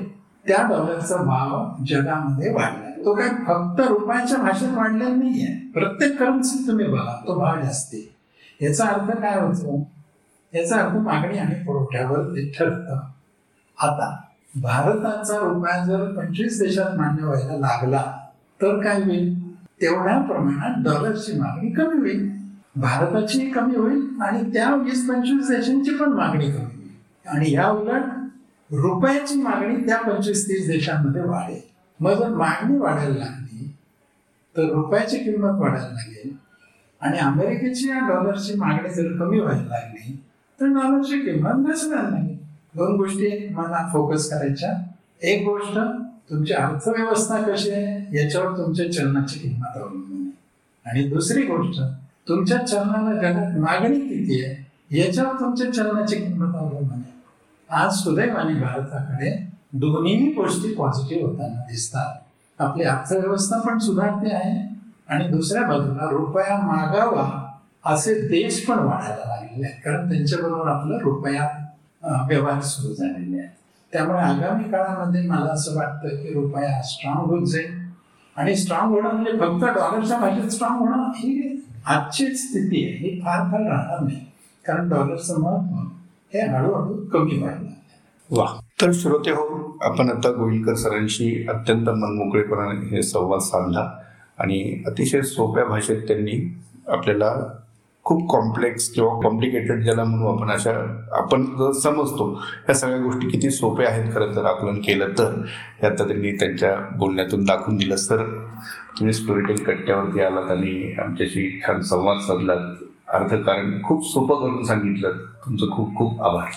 त्या डॉलरचा भाव जगामध्ये वाढला. तो काय फक्त रुपयाच्या भाषेत वाढलेला नाहीये. प्रत्येक करन्सी तुम्ही बघा तो भाव जास्त याचा अर्थ काय होतो? याचा अर्थ मागणी आणि पुरवठ्यावर ते ठरतं. आता भारताचा रुपया जर पंचवीस देशात मान्य व्हायला लागला तर काय होईल? तेवढ्या प्रमाणात डॉलरची मागणी कमी होईल. भारताची कमी होईल आणि त्या वीस पंचवीस देशांची पण मागणी कमी होईल. आणि या उलट रुपयाची मागणी त्या पंचवीस तीस देशांमध्ये वाढेल. मग जर मागणी वाढायला लागली तर रुपयाची किंमत वाढायला लागेल. आणि अमेरिकेची या डॉलरची मागणी जर कमी व्हायला लागली तर डॉलरची किंमत घसरायला लागेल. दोन गोष्टी मला फोकस करायच्या. एक गोष्ट तुमची अर्थव्यवस्था कशी आहे याच्यावर तुमच्या चलनाची किंमत अवलंबून आहे. आणि दुसरी गोष्ट तुमच्या चलनाला जगात मागणी किती आहे याच्यावर तुमच्या चलनाची किंमत अवलंबून आहे. आज सुदैवाने भारताकडे दोन्हीही गोष्टी पॉझिटिव्ह होताना दिसतात. आपली अर्थव्यवस्था पण सुधारते आहे आणि दुसऱ्या बाजूला रुपया मागावा असे देश पण वाढायला लागलेले आहेत. कारण त्यांच्याबरोबर आपलं रुपया व्यवहार सुरू झालेले आहेत. त्यामुळे आगामी काळामध्ये मला असं वाटतं की रुपया स्ट्रॉंग होत जाईल. आणि स्ट्रॉंग होणं म्हणजे फक्त डॉलरच्या भाषेत स्ट्रॉंग होणं ही आजचीच स्थिती आहे. ही फार फार राहणार नाही. कारण डॉलरचं महत्त्व हे हळूहळू कमी व्हायला. वा. तर श्रोते हो आपण आता गोविलकर सरांशी अत्यंत मनमोकळेपणाने हे संवाद साधला आणि अतिशय सोप्या भाषेत त्यांनी आपल्याला खूप कॉम्प्लेक्स किंवा कॉम्प्लिकेटेड ज्याला म्हणू आपण अशा आपण जर समजतो या सगळ्या गोष्टी किती सोप्या आहेत खरं तर आकलन केलं तर हे आता त्यांनी त्यांच्या बोलण्यातून दाखवून दिलं. सर तुम्ही स्टोरीटेल कट्ट्यावरती आलात आणि आमच्याशी छान संवाद साधलात. अर्थकारण खूप सोपं करून सांगितलं. तुमचं खूप खूप आभार.